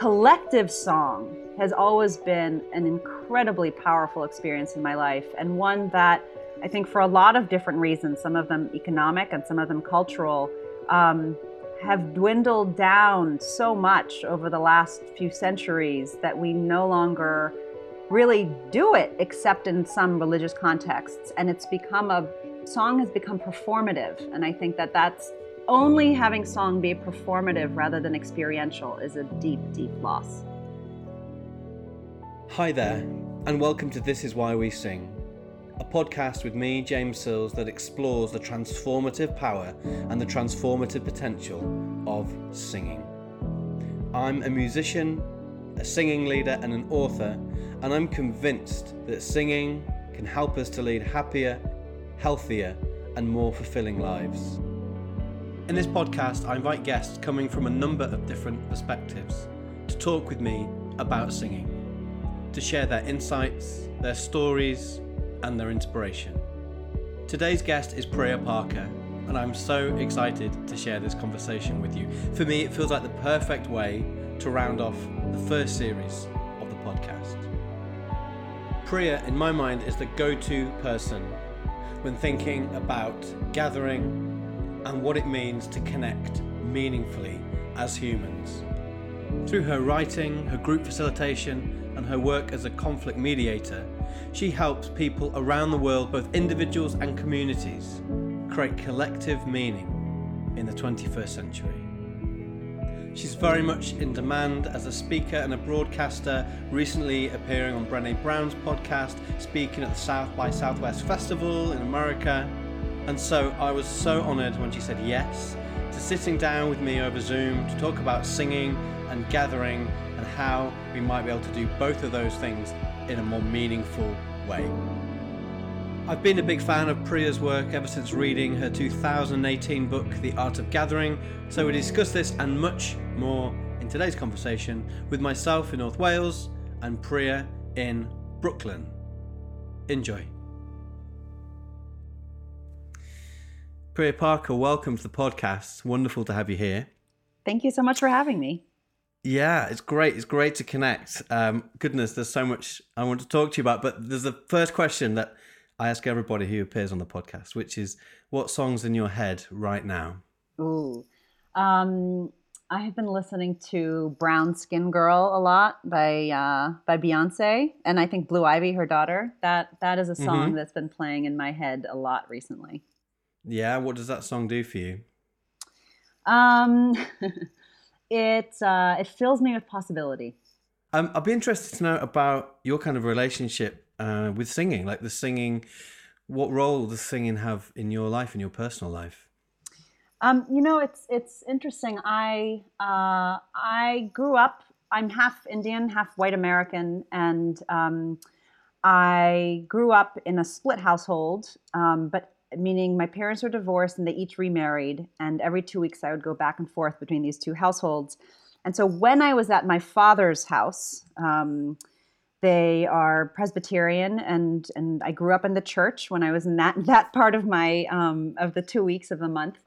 collective song has always been an incredibly powerful experience in my life, and one that I think for a lot of different reasons, some of them economic and some of them cultural, um, have dwindled down so much over the last few centuries that we no longer really do it except in some religious contexts. And it's become a song has become performative. And I think that that's only having song be performative rather than experiential is a deep, deep loss. Hi there, and welcome to This Is Why We Sing, a podcast with me, James Sills, that explores the transformative power and the transformative potential of singing. I'm a musician, a singing leader, and an author, and I'm convinced that singing can help us to lead happier, healthier, and more fulfilling lives. In this podcast, I invite guests coming from a number of different perspectives to talk with me about singing, to share their insights, their stories, and their inspiration. Today's guest is Priya Parker, and I'm so excited to share this conversation with you. For me, it feels like the perfect way to round off the first series of the podcast. Priya, in my mind, is the go to person when thinking about gathering and what it means to connect meaningfully as humans. Through her writing, her group facilitation, and her work as a conflict mediator, she helps people around the world, both individuals and communities, create collective meaning in the 21st century. She's very much in demand as a speaker and a broadcaster, recently appearing on Brene Brown's podcast, speaking at the South by Southwest Festival in America, and so I was so honoured when she said yes to sitting down with me over Zoom to talk about singing and gathering and how we might be able to do both of those things in a more meaningful way. I've been a big fan of Priya's work ever since reading her 2018 book, The Art of Gathering, so we discuss this and much more in today's conversation with myself in North Wales and Priya in Brooklyn. Enjoy. Priya Parker, welcome to the podcast. Wonderful to have you here. Thank you so much for having me. Yeah, it's great. It's great to connect. Um, goodness, there's so much I want to talk to you about. But there's the first question that I ask everybody who appears on the podcast, which is, what songs in your head right now? Ooh, um, I have been listening to "Brown Skin Girl" a lot by uh, by Beyonce, and I think Blue Ivy, her daughter. That that is a song mm-hmm. that's been playing in my head a lot recently. Yeah, what does that song do for you? Um, it uh, it fills me with possibility. Um, I'd be interested to know about your kind of relationship uh, with singing, like the singing. What role does singing have in your life, in your personal life? Um, you know, it's it's interesting. I uh, I grew up. I'm half Indian, half white American, and um, I grew up in a split household. Um, but meaning my parents were divorced and they each remarried. And every two weeks, I would go back and forth between these two households. And so when I was at my father's house, um, they are Presbyterian, and and I grew up in the church when I was in that that part of my um, of the two weeks of the month,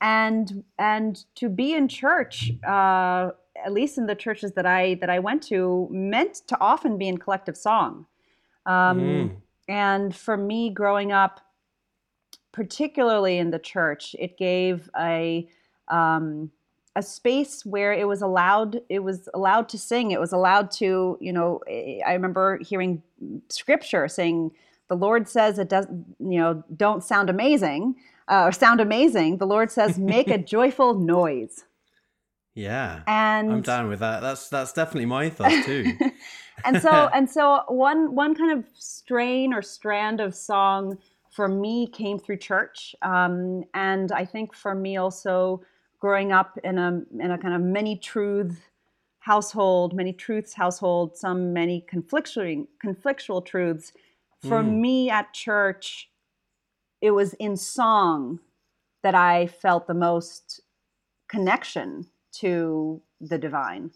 and and to be in church, uh, at least in the churches that I that I went to, meant to often be in collective song, um, mm. and for me growing up, particularly in the church, it gave a um, a space where it was allowed it was allowed to sing. It was allowed to you know. I remember hearing scripture saying the Lord says it does you know don't sound amazing uh, or sound amazing. The Lord says make a joyful noise. Yeah, and I'm down with that. That's that's definitely my thought too. and so and so one one kind of strain or strand of song for me came through church, um, and I think for me also growing up in a in a kind of many truth household, many truths household, some many conflictual conflictual truths. For mm. me at church, it was in song that I felt the most connection to the divine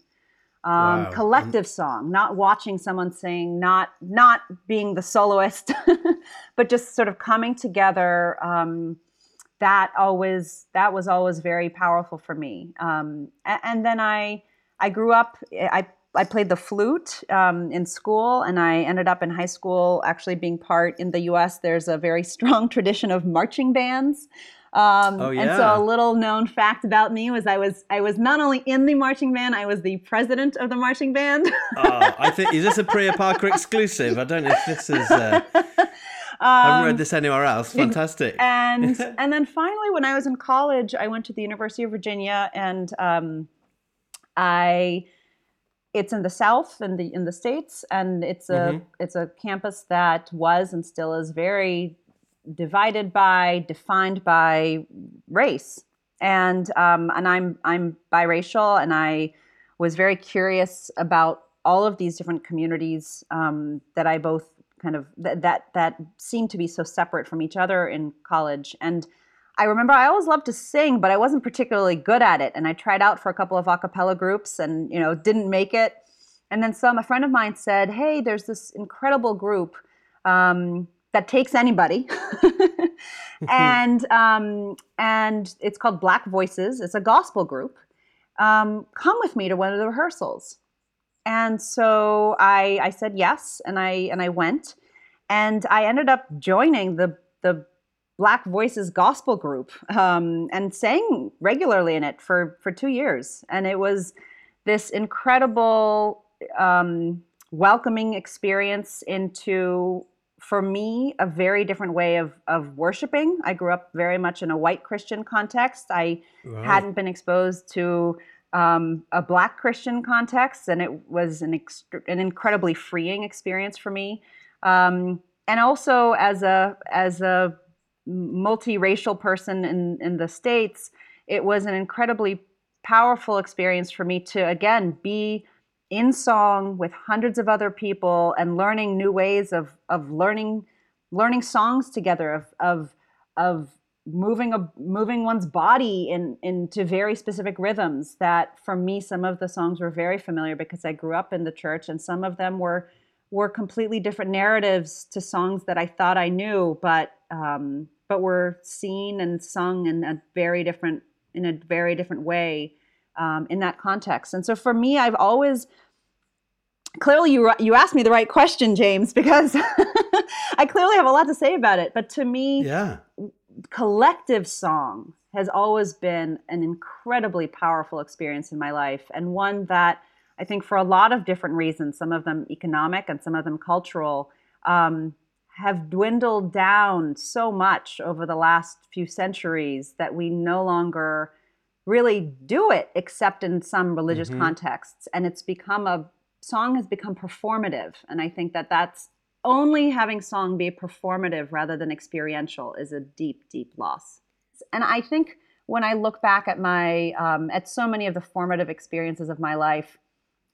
um, wow. collective song not watching someone sing not not being the soloist but just sort of coming together um, that always that was always very powerful for me um, and, and, then i I grew up. I I played the flute um, in school, and I ended up in high school actually being part in the U.S. There's a very strong tradition of marching bands. Um, oh, yeah. And so a little known fact about me was I was I was not only in the marching band, I was the president of the marching band. oh, I think is this a Priya Parker exclusive? I don't know if this is. Uh, I haven't read Um, this anywhere else. Fantastic. and and then finally, when I was in college, I went to the University of Virginia, and um, I it's in the South in the in the states, and it's a Mhm. it's a campus that was and still is very divided by, defined by race, and um, and I'm I'm biracial, and I was very curious about all of these different communities um, that I both kind of that that that seemed to be so separate from each other in college and I remember I always loved to sing, but I wasn't particularly good at it. And I tried out for a couple of a cappella groups and, you know, didn't make it. And then some, a friend of mine said, Hey, there's this incredible group um, that takes anybody. and, um, and it's called Black Voices. It's a gospel group. Um, come with me to one of the rehearsals. And so I, I said yes, and I, and I went. And I ended up joining the, the Black Voices gospel group um, and sang regularly in it for, for two years. And it was this incredible, um, welcoming experience into, for me, a very different way of, of worshiping. I grew up very much in a white Christian context. I Right. hadn't been exposed to um, a black Christian context, and it was an, ext- an incredibly freeing experience for me. Um, and also, as a as a multiracial person in in the states, it was an incredibly powerful experience for me to again be in song with hundreds of other people and learning new ways of of learning learning songs together of of of moving a moving one's body in into very specific rhythms that for me some of the songs were very familiar because I grew up in the church and some of them were were completely different narratives to songs that I thought I knew but um, but were seen and sung in a very different in a very different way um, in that context and so for me I've always clearly you you asked me the right question James because I clearly have a lot to say about it but to me yeah. collective song has always been an incredibly powerful experience in my life and one that i think for a lot of different reasons some of them economic and some of them cultural um, have dwindled down so much over the last few centuries that we no longer really do it except in some religious Mhm. contexts. And it's become a song has become performative. And i think that that's only having song be performative rather than experiential is a deep deep loss. And i think when i look back at my um, at so many of the formative experiences of my life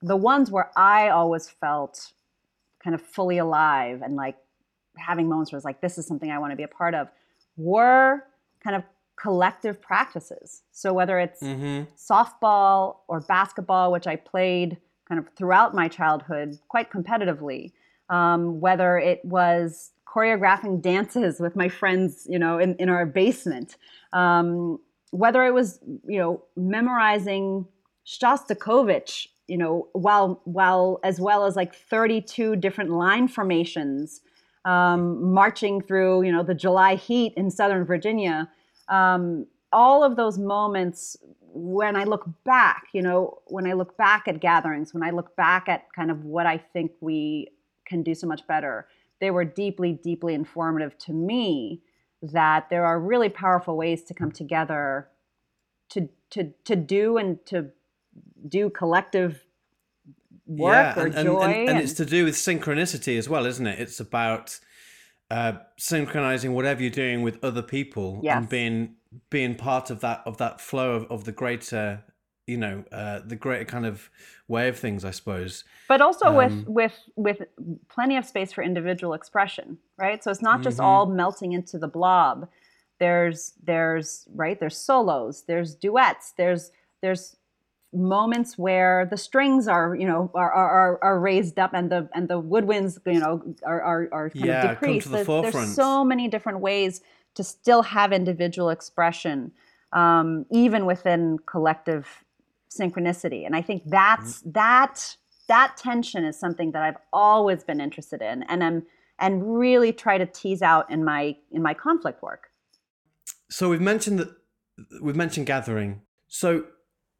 the ones where i always felt kind of fully alive and like having moments where it's like this is something i want to be a part of were kind of collective practices so whether it's hmm softball or basketball, which I played kind of throughout my childhood quite competitively. Um, whether it was choreographing dances with my friends, you know, in, in our basement, um, whether it was, you know, memorizing Shostakovich, you know, while while as well as like 32 different line formations, um, marching through, you know, the July heat in Southern Virginia. Um, all of those moments when I look back, you know, when I look back at gatherings, when I look back at kind of what I think we can do so much better, they were deeply, deeply informative to me that there are really powerful ways to come together to to to do and to do collective work or and, and- joy. and, and and- it's to do with synchronicity as well, isn't it? It's about uh, synchronizing whatever you're doing with other people Yes. and being being part of that of that flow of, of the greater, you know, uh, the greater kind of way of things, I suppose. but also with Um, with with plenty of space for individual expression right so it's not just Mhm. all melting into the blob there's there's right there's solos there's duets there's there's moments where the strings are you know are are, are raised up and the and the woodwinds you know are are, are kind Yeah, of decreased the there's, forefront. there's so many different ways to still have individual expression um, even within collective synchronicity. And I think that's mm-hmm. that that tension is something that I've always been interested in and I'm and really try to tease out in my in my conflict work. So we've mentioned that we've mentioned gathering. So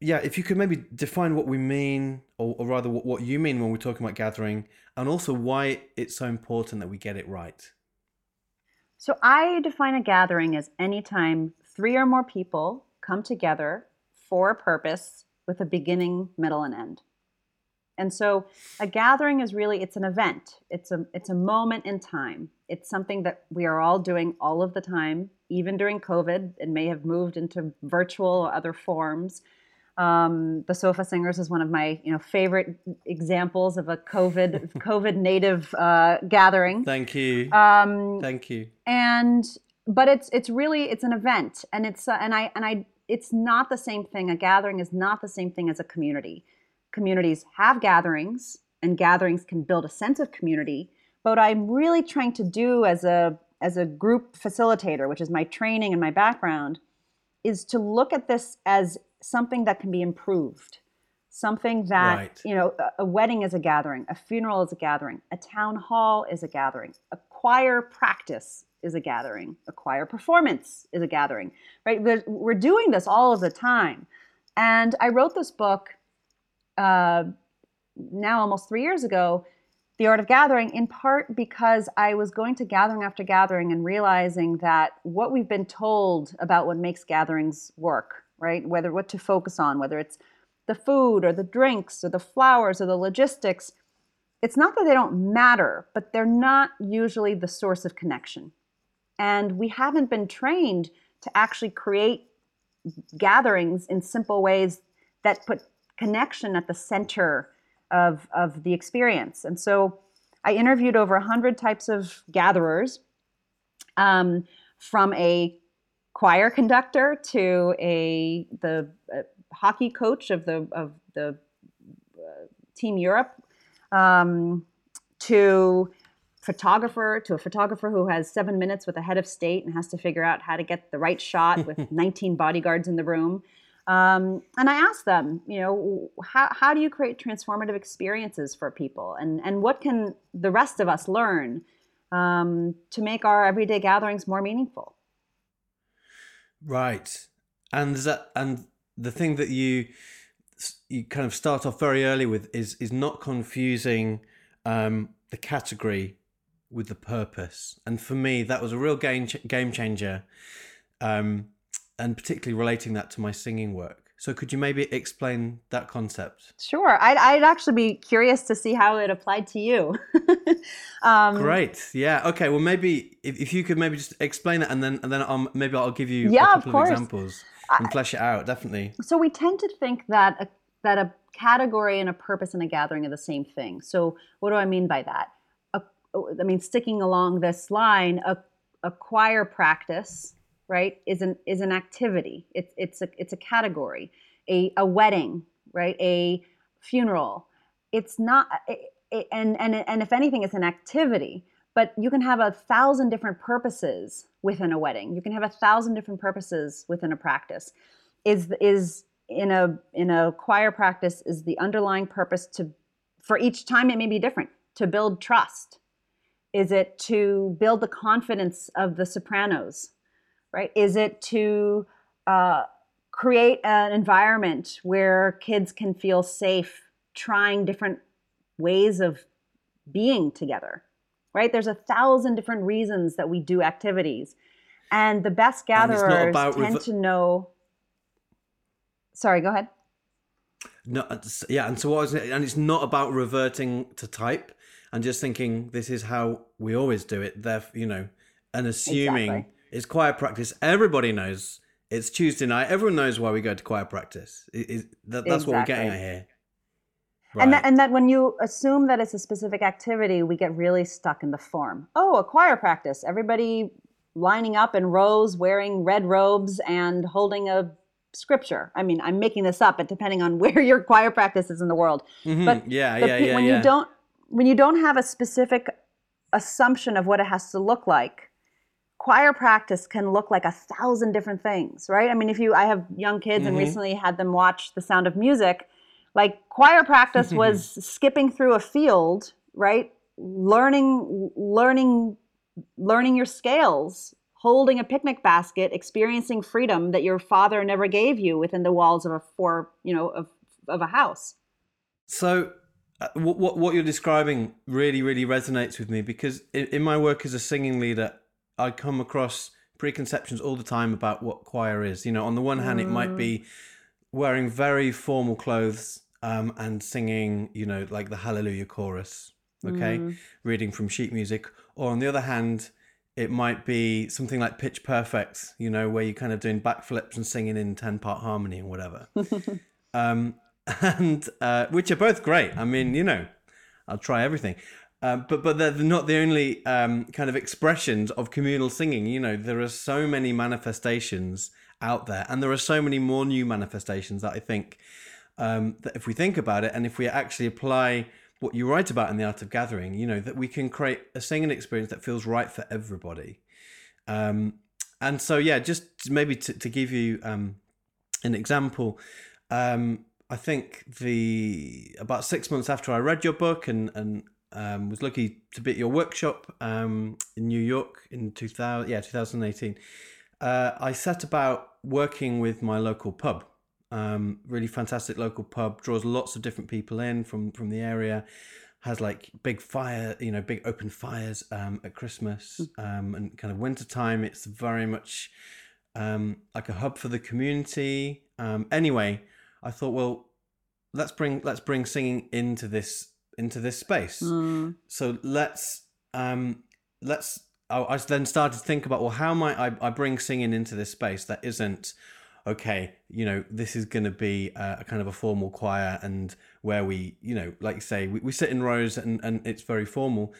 yeah, if you could maybe define what we mean, or, or rather what, what you mean when we're talking about gathering, and also why it's so important that we get it right. So I define a gathering as any time three or more people come together for a purpose with a beginning, middle, and end. And so a gathering is really it's an event. It's a it's a moment in time. It's something that we are all doing all of the time, even during COVID. It may have moved into virtual or other forms. Um, the Sofa Singers is one of my you know favorite examples of a COVID COVID native uh, gathering. Thank you. Um, Thank you. And but it's it's really it's an event, and it's uh, and I and I it's not the same thing. A gathering is not the same thing as a community. Communities have gatherings, and gatherings can build a sense of community. But what I'm really trying to do as a as a group facilitator, which is my training and my background, is to look at this as something that can be improved. Something that right. you know a, a wedding is a gathering a funeral is a gathering a town hall is a gathering a choir practice is a gathering a choir performance is a gathering right? We're, we're doing this all of the time. And i wrote this book uh, now almost three years ago the art of gathering in part because i was going to gathering after gathering and realizing that what we've been told about what makes gatherings work right? Whether what to focus on, whether it's the food or the drinks or the flowers or the logistics. It's not that they don't matter, but they're not usually the source of connection. And we haven't been trained to actually create gatherings in simple ways that put connection at the center of, of the experience. And so I interviewed over 100 types of gatherers um, from a choir conductor to a the uh, hockey coach of the of the uh, team Europe um, to photographer to a photographer who has seven minutes with a head of state and has to figure out how to get the right shot with 19 bodyguards in the room. Um, and I asked them, you know, how, how do you create transformative experiences for people? And, and what can the rest of us learn um, to make our everyday gatherings more meaningful? Right, and that and the thing that you you kind of start off very early with is is not confusing um, the category with the purpose. And for me, that was a real game game changer, um, and particularly relating that to my singing work. So could you maybe explain that concept? Sure. I'd, I'd actually be curious to see how it applied to you. um, Great. Yeah. Okay. Well, maybe if, if you could maybe just explain it, and then and then I'll, maybe I'll give you yeah, a couple of, of examples and flesh it out. Definitely. So we tend to think that a, that a category and a purpose and a gathering are the same thing. So what do I mean by that? A, I mean sticking along this line, a, a choir practice right is an is an activity. It's it's a it's a category a, a wedding right a funeral. It's not and and and if anything it's an activity. But you can have a thousand different purposes within a wedding. You can have a thousand different purposes within a practice. Is is in a in a choir practice is the underlying purpose to for each time it may be different to build trust. Is it to build the confidence of the sopranos right? Is it to uh, create an environment where kids can feel safe trying different ways of being together, right? There's a thousand different reasons that we do activities. And the best gatherers tend rev- to know. Sorry, go ahead. No, yeah, and so what was it? And it's not about reverting to type and just thinking this is how we always do it. There, you know, and assuming exactly. It's choir practice. Everybody knows it's Tuesday night. Everyone knows why we go to choir practice. It, it, that, that's exactly. what we're getting at here. Right. And, that, and that when you assume that it's a specific activity, we get really stuck in the form. Oh, a choir practice. Everybody lining up in rows, wearing red robes, and holding a scripture. I mean, I'm making this up, but depending on where your choir practice is in the world. Mm-hmm. But yeah, yeah, yeah. When yeah. you don't when you don't have a specific assumption of what it has to look like, choir practice can look like a thousand different things, right? I mean, if you, I have young kids mm-hmm. and recently had them watch The Sound of Music. Like choir practice was skipping through a field, right? Learning, learning, learning your scales, holding a picnic basket, experiencing freedom that your father never gave you within the walls of a four, you know, of of a house. So uh, what what you're describing really really resonates with me because in, in, my work as a singing leader i come across preconceptions all the time about what choir is you know on the one hand mm. it might be mm. wearing very formal clothes um, and singing you know like the hallelujah chorus okay mm. reading from sheet music or on the other hand it might be something like pitch perfect you know where you're kind of doing backflips and singing in 10 part harmony and whatever um, and uh, which are both great. I mean, you know, I'll try everything. Uh, but but they're not the only um, kind of expressions of communal singing. You know, there are so many manifestations out there, and there are so many more new manifestations that I think um, that if we think about it, and if we actually apply what you write about in the art of gathering, you know, that we can create a singing experience that feels right for everybody. Um, and so, yeah, just maybe to, to give you um, an example. Um, I think the about six months after I read your book and and um, was lucky to be at your workshop um, in New York in two thousand yeah two thousand eighteen. Uh, I set about working with my local pub. Um, really fantastic local pub draws lots of different people in from from the area. Has like big fire, you know, big open fires um, at Christmas hmm. um, and kind of winter time. It's very much um, like a hub for the community. Um, anyway, I thought, well, let's bring let's bring singing into this into this space. Mm. So let's um, let's. I, I, then started to think about well, how might I, I bring singing into this space that isn't okay, you know, this is going to be a, a, kind of a formal choir and where we, you know, like you say, we, we sit in rows and, and it's very formal.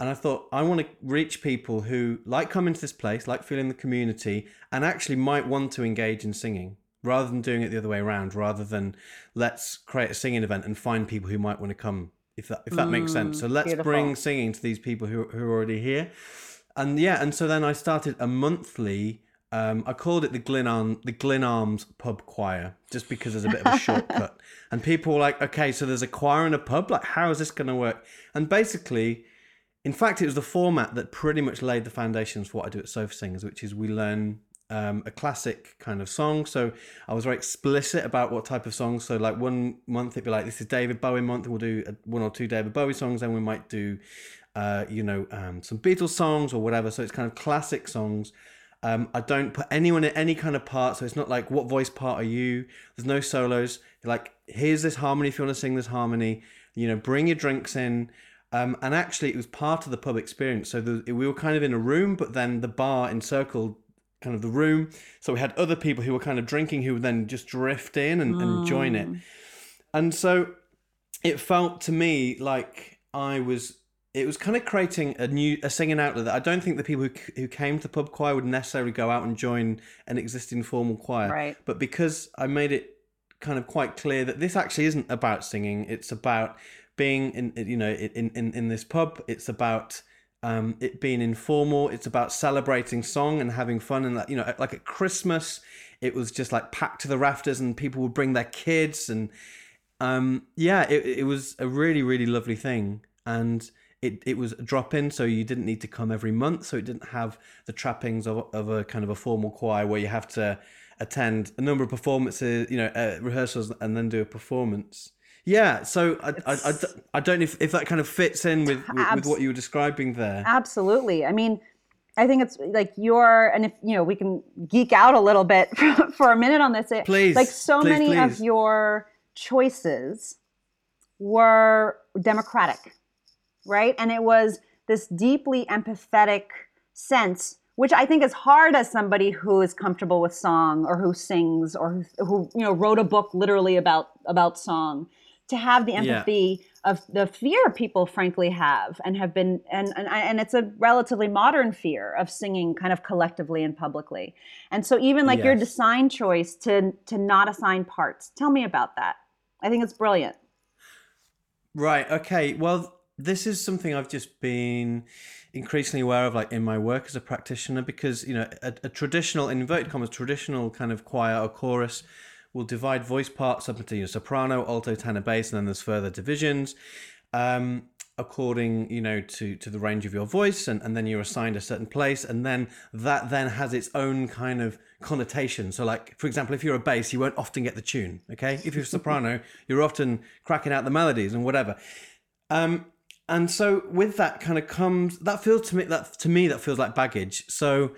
And I thought, I want to reach people who like coming to this place, like feeling the community, and actually might want to engage in singing rather than doing it the other way around, rather than let's create a singing event and find people who might want to come, if that if that mm, makes sense. So let's beautiful. bring singing to these people who who are already here, and yeah, and so then I started a monthly. Um, I called it the Glyn, the Glyn Arms Pub Choir, just because there's a bit of a shortcut. And people were like, okay, so there's a choir in a pub. Like, how is this going to work? And basically, in fact, it was the format that pretty much laid the foundations for what I do at Sofa Singers, which is we learn um, a classic kind of song. So I was very explicit about what type of songs. So like one month it'd be like this is David Bowie month, we'll do one or two David Bowie songs. Then we might do, uh, you know, um, some Beatles songs or whatever. So it's kind of classic songs. Um, I don't put anyone in any kind of part, so it's not like what voice part are you. There's no solos. Like here's this harmony if you want to sing this harmony. You know, bring your drinks in. Um, and actually, it was part of the pub experience. So the, we were kind of in a room, but then the bar encircled kind of the room. So we had other people who were kind of drinking who would then just drift in and, mm. and join it. Mm. And so it felt to me like I was it was kind of creating a new a singing outlet that I don't think the people who who came to the pub choir would necessarily go out and join an existing formal choir. Right. But because I made it kind of quite clear that this actually isn't about singing, it's about being in you know in in in this pub. It's about um, it being informal. It's about celebrating song and having fun. And you know, like at Christmas, it was just like packed to the rafters, and people would bring their kids, and um, yeah, it, it was a really really lovely thing. And it, it was a drop in, so you didn't need to come every month. So it didn't have the trappings of, of a kind of a formal choir where you have to attend a number of performances, you know, uh, rehearsals, and then do a performance. Yeah, so I, I, I, I, don't know if, if that kind of fits in with, with, abs- with what you were describing there. Absolutely. I mean, I think it's like your, and if, you know, we can geek out a little bit for a minute on this. Please. Like so please, many please. of your choices were democratic, right? And it was this deeply empathetic sense which I think is hard as somebody who is comfortable with song or who sings or who, who you know wrote a book literally about about song to have the empathy yeah. of the fear people frankly have and have been and, and and it's a relatively modern fear of singing kind of collectively and publicly and so even like yes. your design choice to to not assign parts tell me about that i think it's brilliant right okay well this is something I've just been increasingly aware of, like in my work as a practitioner, because you know, a, a traditional, in inverted commas, traditional kind of choir or chorus will divide voice parts up into your soprano, alto, tenor, bass, and then there's further divisions. Um, according you know to to the range of your voice and, and then you're assigned a certain place and then that then has its own kind of connotation. So like for example if you're a bass you won't often get the tune okay? If you're soprano you're often cracking out the melodies and whatever. Um and so with that kind of comes that feels to me that to me that feels like baggage. So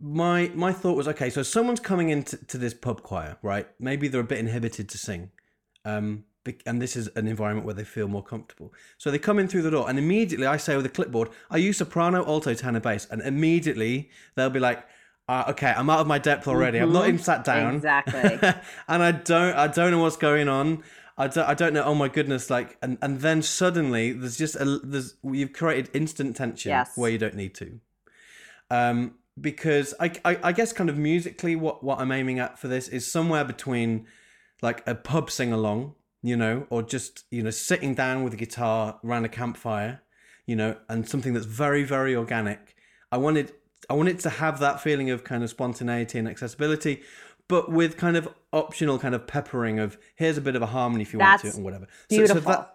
my my thought was okay so someone's coming into to this pub choir right maybe they're a bit inhibited to sing um and this is an environment where they feel more comfortable. So they come in through the door, and immediately I say with a clipboard, i use soprano, alto, tenor, bass?" And immediately they'll be like, uh, "Okay, I'm out of my depth already. Mm-hmm. I'm not even sat down. Exactly. and I don't, I don't know what's going on. I don't, I don't know. Oh my goodness! Like, and and then suddenly there's just a there's you've created instant tension yes. where you don't need to. Um, because I, I I guess kind of musically, what what I'm aiming at for this is somewhere between like a pub sing along you know, or just, you know, sitting down with a guitar around a campfire, you know, and something that's very, very organic. I wanted I wanted to have that feeling of kind of spontaneity and accessibility, but with kind of optional kind of peppering of here's a bit of a harmony if you that's want to and whatever. Beautiful. So, so that,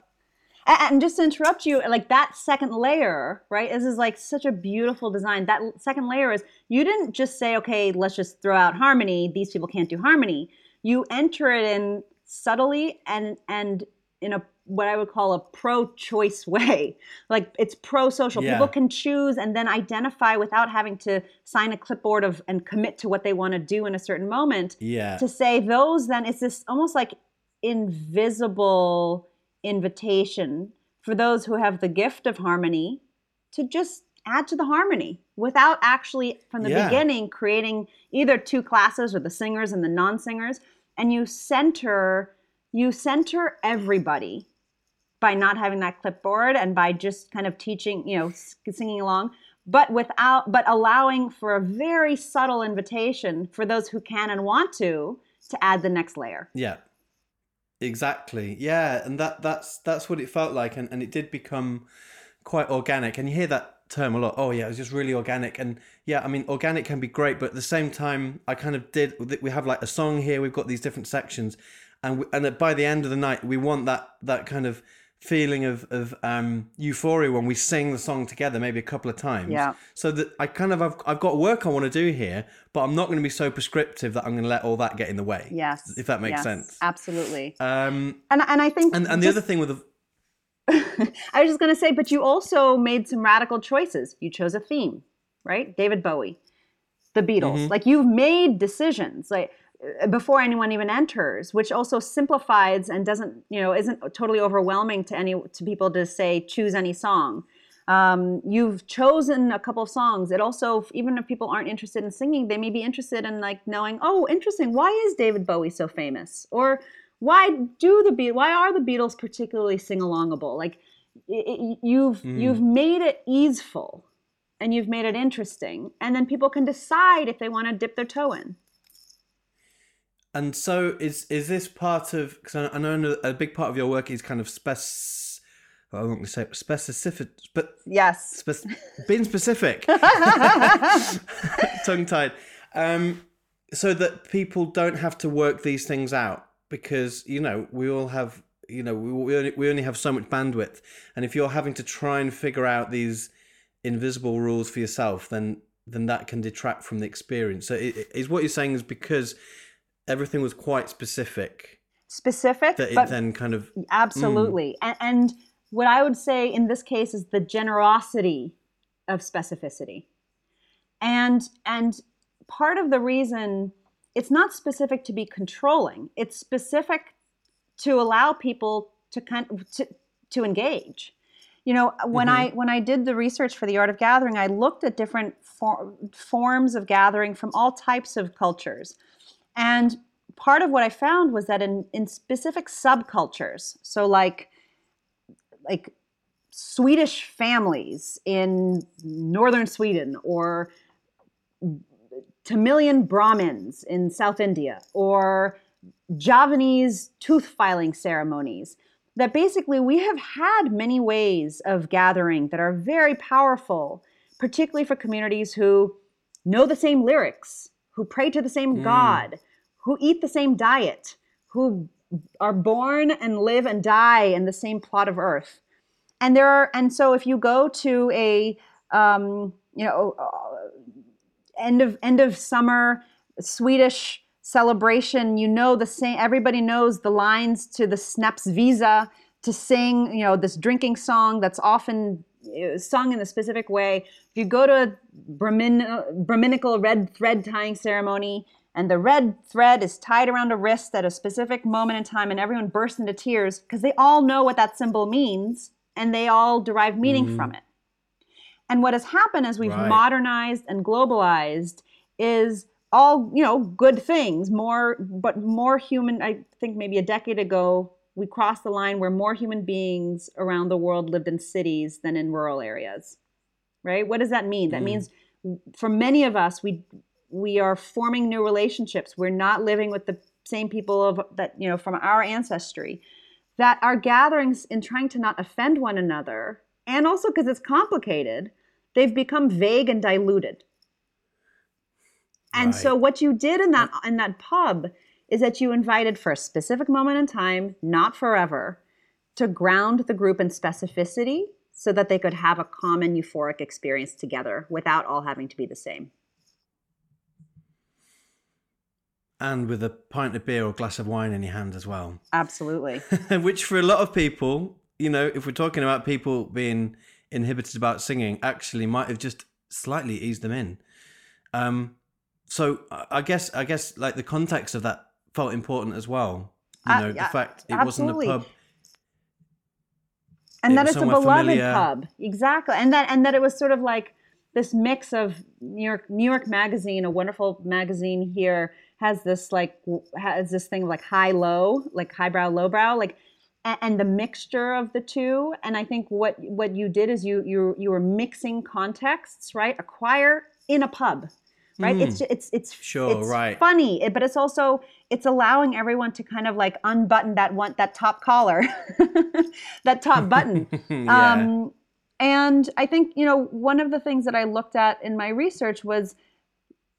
and just to interrupt you, like that second layer, right? This is like such a beautiful design. That second layer is you didn't just say, okay, let's just throw out harmony. These people can't do harmony. You enter it in subtly and and in a what I would call a pro-choice way. Like it's pro-social. Yeah. People can choose and then identify without having to sign a clipboard of and commit to what they want to do in a certain moment. Yeah. To say those then it's this almost like invisible invitation for those who have the gift of harmony to just add to the harmony without actually from the yeah. beginning creating either two classes or the singers and the non-singers. And you center you center everybody by not having that clipboard and by just kind of teaching you know singing along but without but allowing for a very subtle invitation for those who can and want to to add the next layer. Yeah exactly yeah and that that's that's what it felt like and, and it did become quite organic and you hear that term a lot. Oh yeah, it was just really organic, and yeah, I mean, organic can be great, but at the same time, I kind of did. We have like a song here. We've got these different sections, and we, and by the end of the night, we want that that kind of feeling of of um, euphoria when we sing the song together, maybe a couple of times. Yeah. So that I kind of I've I've got work I want to do here, but I'm not going to be so prescriptive that I'm going to let all that get in the way. Yes. If that makes yes, sense. Absolutely. Um. And and I think and and just, the other thing with the I was just going to say, but you also made some radical choices. You chose a theme, right? David Bowie, the Beatles. Mm-hmm. Like you've made decisions, like before anyone even enters, which also simplifies and doesn't, you know, isn't totally overwhelming to any to people to say choose any song. Um, you've chosen a couple of songs. It also, even if people aren't interested in singing, they may be interested in like knowing, oh, interesting. Why is David Bowie so famous? Or why do the Be- why are the Beatles particularly sing alongable? Like it, it, you've mm. you've made it easeful and you've made it interesting, and then people can decide if they want to dip their toe in. And so, is is this part of? Because I know a big part of your work is kind of spec. I won't say specific, but yes, spe- being specific, tongue tied, um, so that people don't have to work these things out because you know we all have you know we we only, we only have so much bandwidth, and if you're having to try and figure out these invisible rules for yourself, then then that can detract from the experience. So it, is what you're saying is because everything was quite specific. Specific, that it then kind of absolutely, mm. and, and what I would say in this case is the generosity of specificity, and and part of the reason it's not specific to be controlling. It's specific to allow people to kind of, to, to engage. You know, when mm-hmm. I when I did the research for the art of gathering, I looked at different for, forms of gathering from all types of cultures. And part of what I found was that in, in specific subcultures, so like like Swedish families in northern Sweden or Tamilian Brahmins in South India or Javanese tooth filing ceremonies. that basically we have had many ways of gathering that are very powerful, particularly for communities who know the same lyrics, who pray to the same mm. God, who eat the same diet, who are born and live and die in the same plot of earth. And there are, and so if you go to a, um, you know, uh, end of end of summer Swedish celebration, you know the same. Everybody knows the lines to the Snapsvisa to sing, you know, this drinking song that's often sung in a specific way. If you go to a Brahmin, Brahminical red thread tying ceremony, and the red thread is tied around a wrist at a specific moment in time, and everyone bursts into tears because they all know what that symbol means and they all derive meaning mm-hmm. from it. And what has happened as we've right. modernized and globalized is all, you know, good things, more, but more human. I think maybe a decade ago, we crossed the line where more human beings around the world lived in cities than in rural areas. Right? What does that mean? That mm. means for many of us, we we are forming new relationships. We're not living with the same people of that, you know, from our ancestry. That our gatherings in trying to not offend one another, and also because it's complicated, they've become vague and diluted. And right. so what you did in that in that pub is that you invited for a specific moment in time, not forever, to ground the group in specificity so that they could have a common euphoric experience together without all having to be the same. and with a pint of beer or glass of wine in your hand as well. Absolutely. Which for a lot of people, you know, if we're talking about people being inhibited about singing, actually might have just slightly eased them in. Um, so I guess I guess like the context of that felt important as well. You uh, know, uh, the fact it absolutely. wasn't a pub. And it that it's a beloved familiar. pub. Exactly. And that and that it was sort of like this mix of New York New York Magazine, a wonderful magazine here, has this like has this thing like high low, like highbrow lowbrow, like and the mixture of the two. And I think what what you did is you you you were mixing contexts, right? A choir in a pub, right? Mm. It's it's it's sure, it's right. funny, but it's also it's allowing everyone to kind of like unbutton that one that top collar, that top button. yeah. um, and I think you know one of the things that I looked at in my research was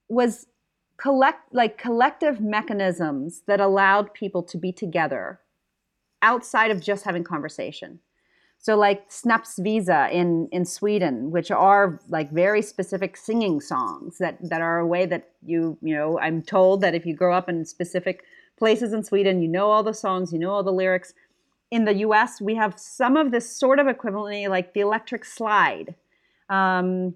was collect like collective mechanisms that allowed people to be together outside of just having conversation. So like Snapsvisa in in Sweden, which are like very specific singing songs that that are a way that you you know I'm told that if you grow up in specific places in Sweden, you know all the songs, you know all the lyrics. In the U.S., we have some of this sort of equivalently like the Electric Slide. Um,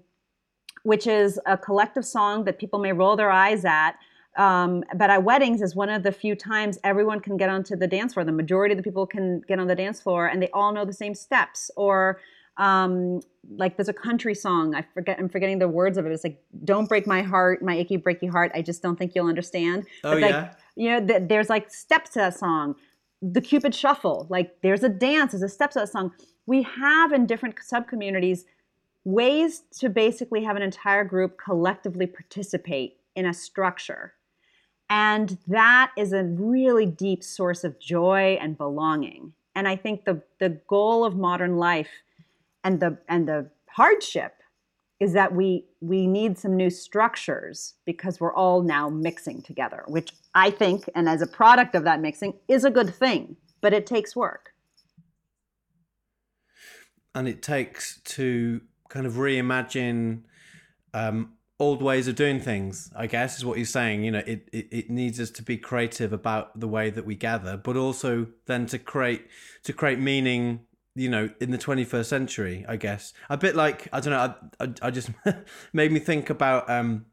which is a collective song that people may roll their eyes at. Um, but at weddings is one of the few times everyone can get onto the dance floor. The majority of the people can get on the dance floor and they all know the same steps. Or um, like there's a country song. I forget. I'm forgetting the words of it. It's like "Don't break my heart, my achy breaky heart. I just don't think you'll understand." Oh but like, yeah. You know, th- there's like steps to that song. The Cupid Shuffle. Like there's a dance. There's a step to that song. We have in different sub communities ways to basically have an entire group collectively participate in a structure. And that is a really deep source of joy and belonging. And I think the, the goal of modern life and the, and the hardship is that we, we need some new structures because we're all now mixing together, which I think, and as a product of that mixing, is a good thing, but it takes work. And it takes to kind of reimagine um, old ways of doing things. I guess is what you're saying. You know, it, it it needs us to be creative about the way that we gather, but also then to create to create meaning. You know, in the 21st century, I guess a bit like I don't know. I I, I just made me think about um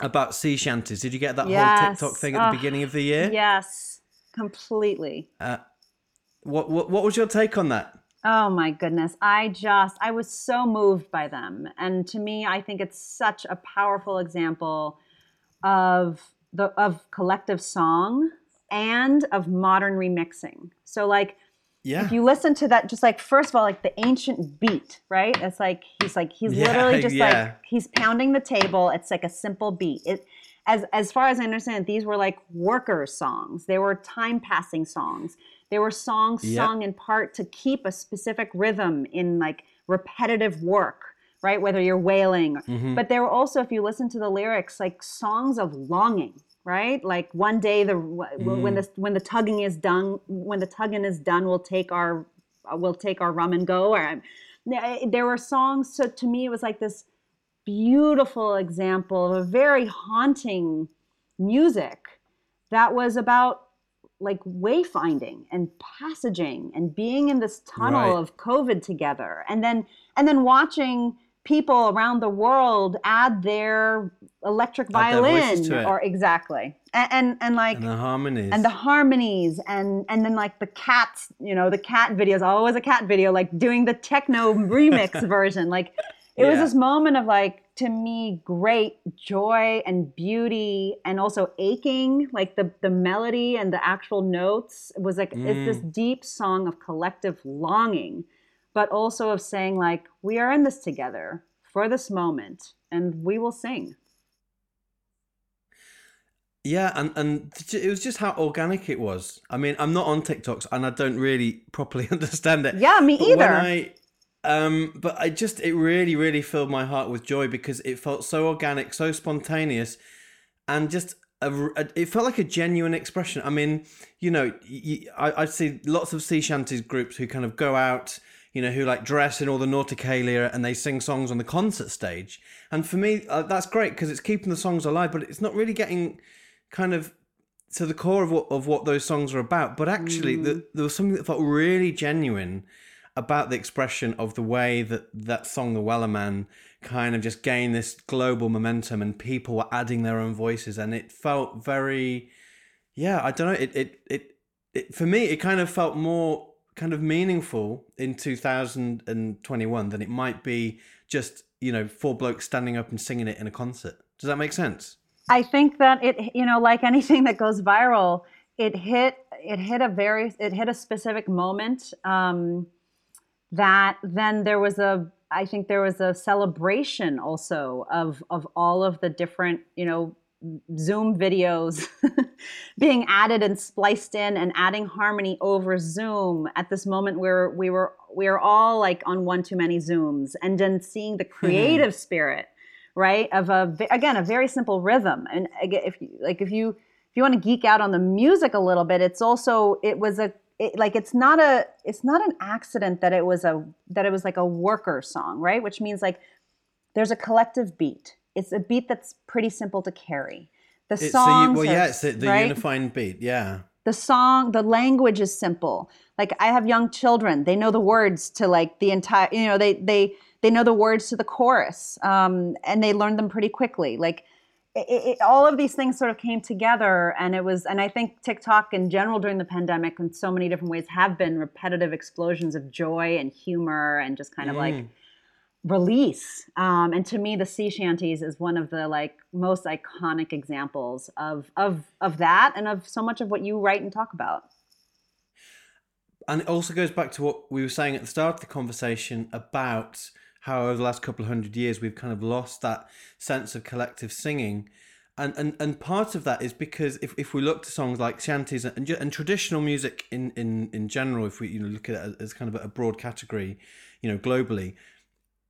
about sea shanties. Did you get that yes. whole TikTok thing at the beginning of the year? Yes, completely. Uh, what what what was your take on that? Oh my goodness. I just, I was so moved by them. And to me, I think it's such a powerful example of the of collective song and of modern remixing. So like yeah. if you listen to that just like first of all like the ancient beat, right? It's like he's like he's yeah, literally just yeah. like he's pounding the table. It's like a simple beat. It as as far as I understand, these were like worker songs. They were time passing songs. They were songs yep. sung in part to keep a specific rhythm in like repetitive work, right? Whether you're whaling, mm-hmm. but they were also, if you listen to the lyrics, like songs of longing, right? Like one day the mm. when the when the tugging is done, when the tugging is done, we'll take our we'll take our rum and go. Or there were songs. So to me, it was like this beautiful example of a very haunting music that was about like wayfinding and passaging and being in this tunnel right. of covid together. And then and then watching people around the world add their electric violin or exactly. And, and, and like and the harmonies. And the harmonies and and then like the cats you know the cat videos always a cat video like doing the techno remix version. Like it yeah. was this moment of like to me great joy and beauty and also aching like the the melody and the actual notes was like mm. it's this mm. deep song of collective longing but also of saying like we are in this together for this moment and we will sing yeah and and it was just how organic it was i mean i'm not on tiktoks and i don't really properly understand it yeah me either um, but I just it really really filled my heart with joy because it felt so organic, so spontaneous, and just a, a, it felt like a genuine expression. I mean, you know, you, I, I see lots of sea shanties groups who kind of go out, you know, who like dress in all the nauticalia and they sing songs on the concert stage. And for me, uh, that's great because it's keeping the songs alive, but it's not really getting kind of to the core of what of what those songs are about. But actually, mm. the, there was something that felt really genuine about the expression of the way that that song, The Wellerman, kind of just gained this global momentum and people were adding their own voices. And it felt very, yeah, I don't know. It, it, it, it for me, it kind of felt more kind of meaningful in 2021 than it might be just, you know, four blokes standing up and singing it in a concert. Does that make sense? I think that it, you know, like anything that goes viral, it hit it hit a very it hit a specific moment um, that then there was a I think there was a celebration also of of all of the different you know Zoom videos being added and spliced in and adding harmony over Zoom at this moment where we were we were all like on one too many Zooms and then seeing the creative mm-hmm. spirit right of a again a very simple rhythm and if you like if you if you want to geek out on the music a little bit it's also it was a it, like it's not a it's not an accident that it was a that it was like a worker song right? Which means like there's a collective beat. It's a beat that's pretty simple to carry. The song well yeah it's the, the right? unifying beat yeah. The song the language is simple. Like i have young children. They know the words to like the entire you know they they they know the words to the chorus um, and they learn them pretty quickly. Like it, it, all of these things sort of came together and it was and i think tiktok in general during the pandemic in so many different ways have been repetitive explosions of joy and humor and just kind of mm. like release um, and to me the sea shanties is one of the like most iconic examples of of of that and of so much of what you write and talk about and it also goes back to what we were saying at the start of the conversation about how over the last couple of hundred years we've kind of lost that sense of collective singing. And, and and part of that is because if, if we look to songs like shanties and, and traditional music in, in, in general, if we you know look at it as kind of a broad category, you know globally,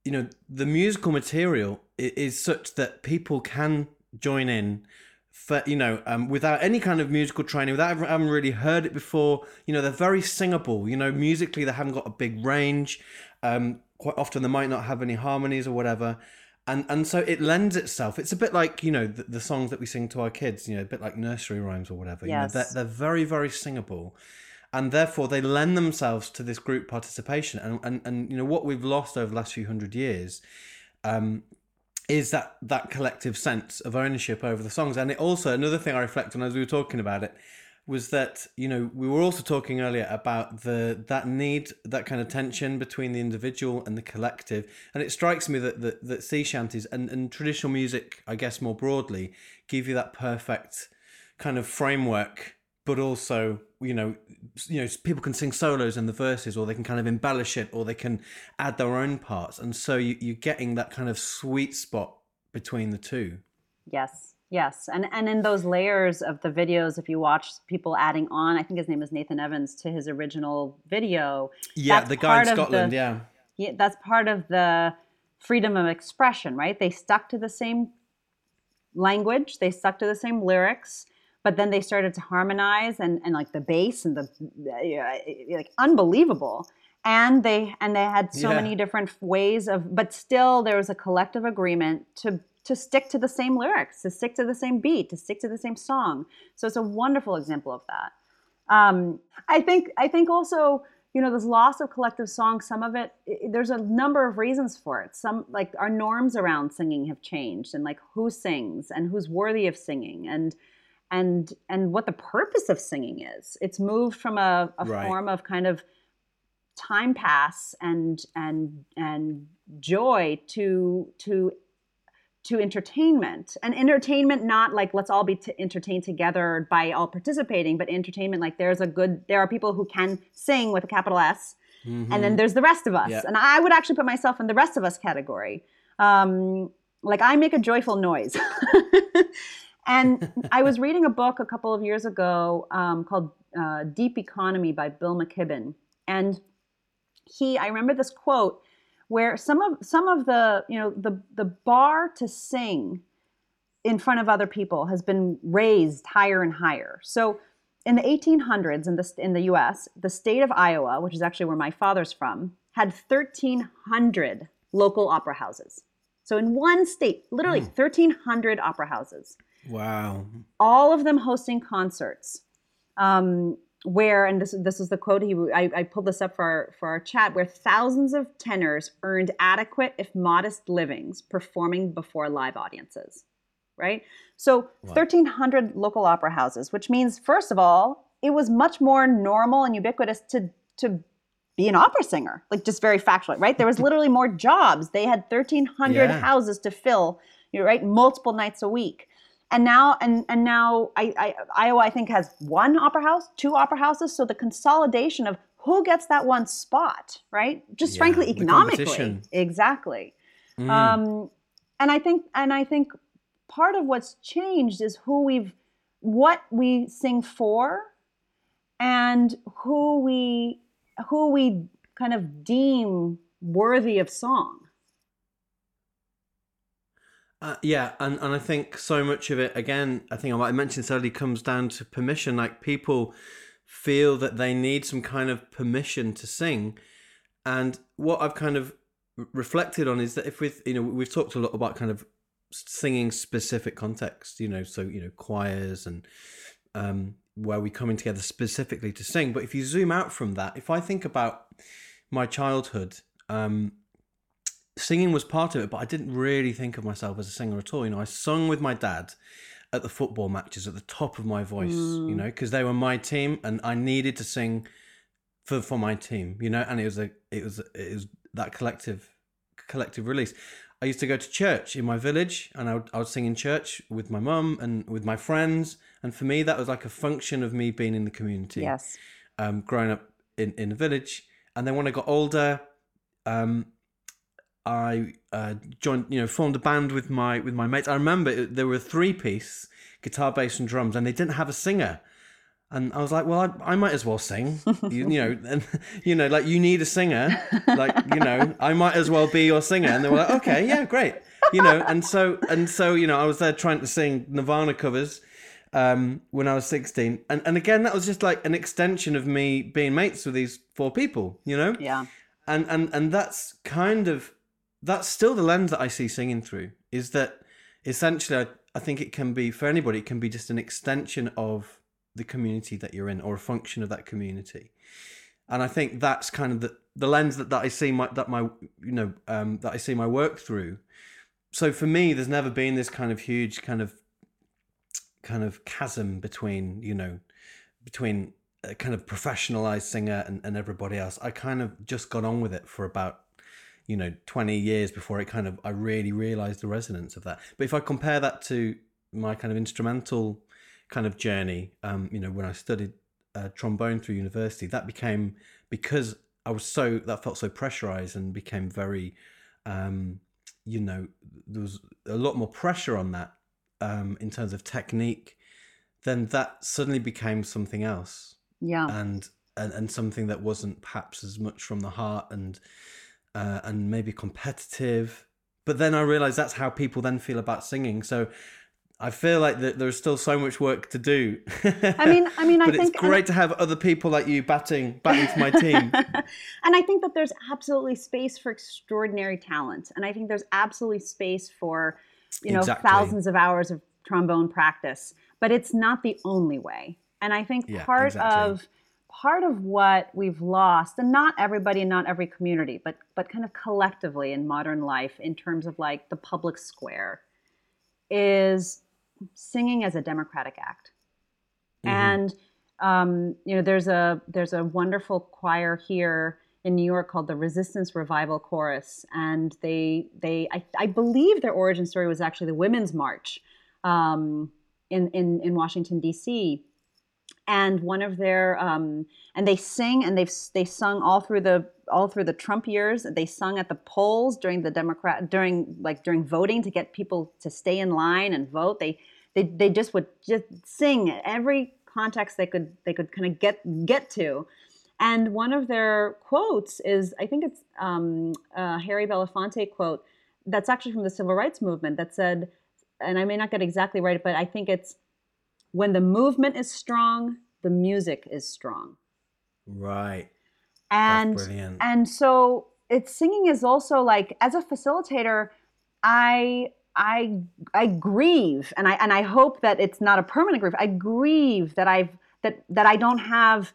you know the musical material is such that people can join in for you know um, without any kind of musical training without having really heard it before. You know they're very singable. You know musically they haven't got a big range um, quite often they might not have any harmonies or whatever. And and so it lends itself. It's a bit like you know the, the songs that we sing to our kids you know a bit like nursery rhymes or whatever. Yes. you know they're, they're very very singable. And therefore they lend themselves to this group participation. And and, and you know what we've lost over the last few hundred years um, is that that collective sense of ownership over the songs. And it also another thing i reflect on as we were talking about it was that you know we were also talking earlier about the that need that kind of tension between the individual and the collective. And it strikes me that that, that sea shanties and, and traditional music i guess more broadly give you that perfect kind of framework but also you know you know people can sing solos in the verses or they can kind of embellish it or they can add their own parts. And so you, you're getting that kind of sweet spot between the two. Yes Yes, and and in those layers of the videos, if you watch people adding on, I think his name is Nathan Evans to his original video. Yeah, the guy in Scotland. The, yeah, yeah, that's part of the freedom of expression, right? They stuck to the same language, they stuck to the same lyrics, but then they started to harmonize and and like the bass and the uh, like unbelievable and they and they had so yeah. many different ways of but still there was a collective agreement to to stick to the same lyrics, to stick to the same beat, to stick to the same song. So it's a wonderful example of that. Um, I think I think also you know this loss of collective song. Some of it, it, there's a number of reasons for it. Some like our norms around singing have changed, and like who sings and who's worthy of singing, and and and what the purpose of singing is. It's moved from a, a right. form of kind of time pass and and and joy to to to entertainment and entertainment not like let's all be t- entertained together by all participating but entertainment like there's a good there are people who can sing with a capital s mm-hmm. and then mm-hmm. there's the rest of us yeah. and i would actually put myself in the rest of us category um, like i make a joyful noise and i was reading a book a couple of years ago um, called uh, deep economy by bill mckibben and he i remember this quote where some of some of the you know the the bar to sing in front of other people has been raised higher and higher. So in the 1800s in the in the U.S., the state of Iowa, which is actually where my father's from, had 1,300 local opera houses. So in one state, literally mm. 1,300 opera houses. Wow! All of them hosting concerts. Um, where and this this is the quote he I, I pulled this up for our, for our chat where thousands of tenors earned adequate if modest livings performing before live audiences right? So wow. 1300 local opera houses which means first of all it was much more normal and ubiquitous to to be an opera singer like just very factually right? There was literally more jobs. They had 1300 yeah. houses to fill you know, right? Multiple nights a week and now and and now I, I, Iowa I think has one opera house, two opera houses. So the consolidation of who gets that one spot, right? Just yeah, frankly, economically, exactly. Mm. Um, and I think and I think part of what's changed is who we've what we sing for and who we who we kind of deem worthy of song uh, yeah, and, and I think so much of it, again, I think I mentioned earlier, comes down to permission. Like people feel that they need some kind of permission to sing. And what I've kind of reflected on is that if we, you know, we've talked a lot about kind of singing specific context, you know, so, you know, choirs and um, where we're coming together specifically to sing. But if you zoom out from that, if I think about my childhood, um, singing was part of it, but I didn't really think of myself as a singer at all. You know, I sung with my dad at the football matches at the top of my voice, mm. you know, because they were my team and I needed to sing for for my team, you know, and it was a it was it was that collective collective release. I used to go to church in my village and I would, I would sing in church with my mum and with my friends. And for me, that was like a function of me being in the community. Yes. Um, growing up in, in the village. And then when I got older, um, I uh, joined, you know, formed a band with my with my mates. I remember there were three piece guitar, bass, and drums, and they didn't have a singer. And I was like, well, I, I might as well sing, you, you know, and you know, like you need a singer, like you know, I might as well be your singer. And they were like, okay, yeah, great, you know. And so and so, you know, I was there trying to sing Nirvana covers um, when I was sixteen, and and again, that was just like an extension of me being mates with these four people, you know. Yeah. And and and that's kind of that's still the lens that I see singing through. Is that essentially? I, I think it can be for anybody. It can be just an extension of the community that you're in, or a function of that community. And I think that's kind of the the lens that, that I see my that my you know um, that I see my work through. So for me, there's never been this kind of huge kind of kind of chasm between you know between a kind of professionalized singer and, and everybody else. I kind of just got on with it for about you know 20 years before it kind of i really realized the resonance of that but if i compare that to my kind of instrumental kind of journey um you know when i studied uh, trombone through university that became because i was so that felt so pressurized and became very um you know there was a lot more pressure on that um, in terms of technique, then that suddenly became something else. Yeah. And and, and something that wasn't perhaps as much from the heart and uh, and maybe competitive. But then I realized that's how people then feel about singing. So I feel like that there's still so much work to do. I mean, I mean, I but think it's great to have other people like you batting batting for my team. and I think that there's absolutely space for extraordinary talent, and I think there's absolutely space for you know Exactly. thousands of hours of trombone practice. But it's not the only way. And I think Yeah, part exactly. of part of what we've lost, and not everybody, and not every community, but but kind of collectively in modern life, in terms of like the public square, is singing as a democratic act. Mhm. And um, you know, there's a there's a wonderful choir here in New York called the Resistance Revival Chorus, and they they I, I believe their origin story was actually the Women's March um, in, in in Washington D.C. And one of their um, and they sing and they've they sung all through the all through the Trump years. They sung at the polls during the Democrat during like during voting to get people to stay in line and vote. They they they just would just sing at every context they could they could kind of get get to. And one of their quotes is I think it's um, a Harry Belafonte quote that's actually from the civil rights movement that said, and I may not get exactly right, but I think it's when the movement is strong, the music is strong. Right. And That's brilliant. and so it's singing is also like as a facilitator, I I I grieve and I and I hope that it's not a permanent grief. I grieve that I've that that I don't have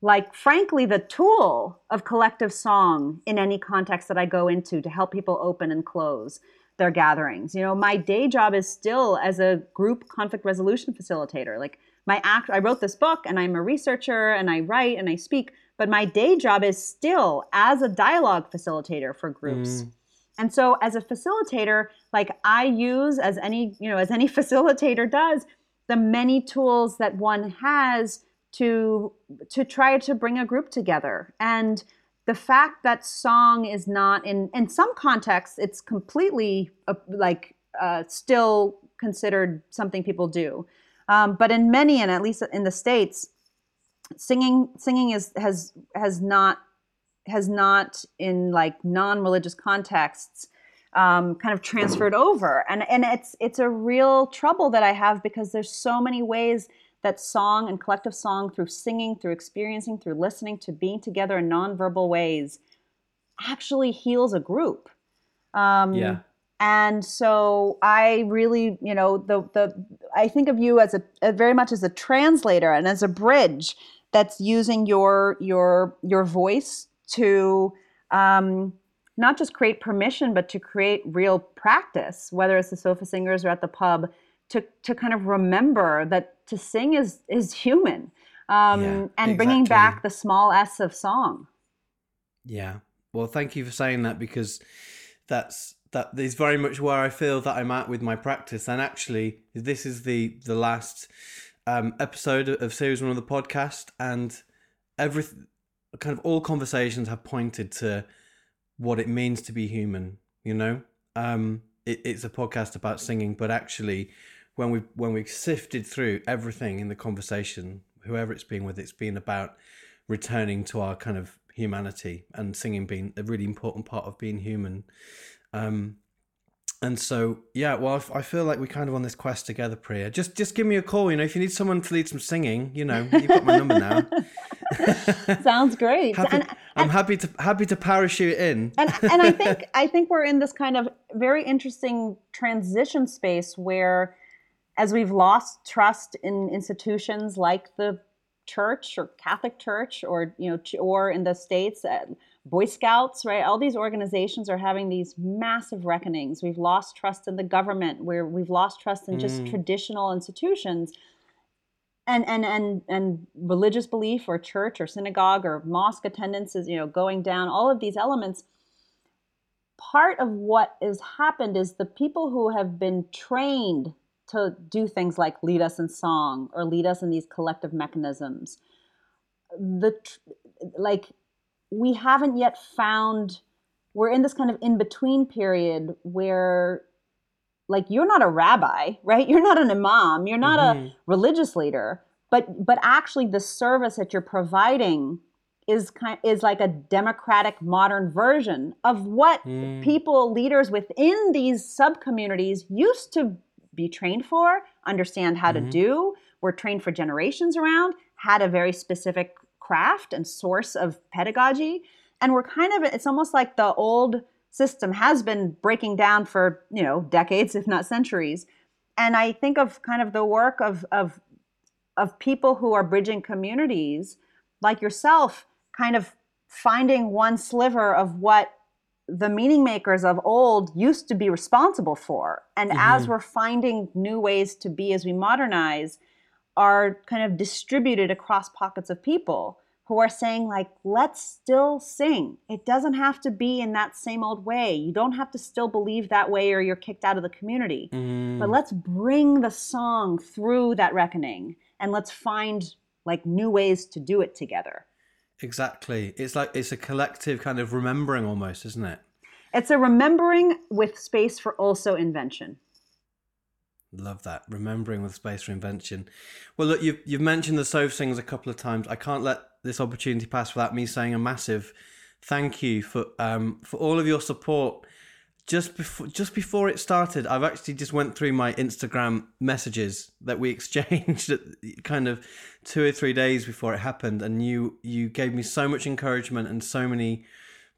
like frankly the tool of collective song in any context that I go into to help people open and close their gatherings. You know, my day job is still as a group conflict resolution facilitator. Like my act I wrote this book and I'm a researcher and I write and I speak, but my day job is still as a dialogue facilitator for groups. Mm. And so as a facilitator, like I use as any, you know, as any facilitator does, the many tools that one has to to try to bring a group together. And the fact that song is not in in some contexts it's completely uh, like uh, still considered something people do. Um, but in many and at least in the states singing singing is has has not has not in like non-religious contexts um, kind of transferred over and and it's it's a real trouble that i have because there's so many ways that song and collective song through singing through experiencing through listening to being together in nonverbal ways actually heals a group um, Yeah. and so i really you know the the i think of you as a, a very much as a translator and as a bridge that's using your your your voice to um, not just create permission but to create real practice whether it's the sofa singers or at the pub to to kind of remember that to sing is is human um, Yeah, and bringing back the small s of song Yeah. Well, thank you for saying that because that's that is very much where I feel that I'm at with my practice. And actually, this is the the last um, episode of series one of the podcast, and every kind of all conversations have pointed to what it means to be human. You know, um, it, it's a podcast about singing, but actually, when we when we sifted through everything in the conversation, whoever it's been with, it's been about returning to our kind of humanity and singing being a really important part of being human. Um, and so, yeah, well, i feel like we're kind of on this quest together, Priya. Just, just give me a call. You know, if you need someone to lead some singing, you know, you've got my number now. sounds great happy, and, I'm happy to happy to parachute in. and and I think I think we're in this kind of very interesting transition space where, as we've lost trust in institutions like the church or Catholic Church or you know or in the states, uh, Boy Scouts, right? All these organizations are having these massive reckonings. We've lost trust in the government. Where we've lost trust in just Mm. traditional institutions and and and and religious belief or church or synagogue or mosque attendance is you know going down all of these elements part of what has happened is the people who have been trained to do things like lead us in song or lead us in these collective mechanisms the like we haven't yet found we're in this kind of in between period where like you're not a rabbi, right? You're not an imam, you're not mm-hmm. a religious leader, but but actually the service that you're providing is kind is like a democratic modern version of what mm. people leaders within these sub communities used to be trained for, understand how mm-hmm. to do, were trained for generations around, had a very specific craft and source of pedagogy, and we're kind of it's almost like the old system has been breaking down for you know decades if not centuries. And i think of kind of the work of of of people who are bridging communities like yourself kind of finding one sliver of what the meaning makers of old used to be responsible for. And mm-hmm. as we're finding new ways to be as we modernize are kind of distributed across pockets of people who are saying like let's still sing. It doesn't have to be in that same old way. You don't have to still believe that way or you're kicked out of the community. Mm. but let's bring the song through that reckoning and let's find like new ways to do it together exactly it's like it's a collective kind of remembering almost isn't it it's a remembering with space for also invention Love that. Remembering with space for invention. Well, look, you've, you've mentioned the Sofa Singers a couple of times. I can't let this opportunity pass without me saying a massive thank you for um, for all of your support. Just before just before it started, I've actually just went through my Instagram messages that we exchanged kind of two or three days before it happened, and you you gave me so much encouragement and so many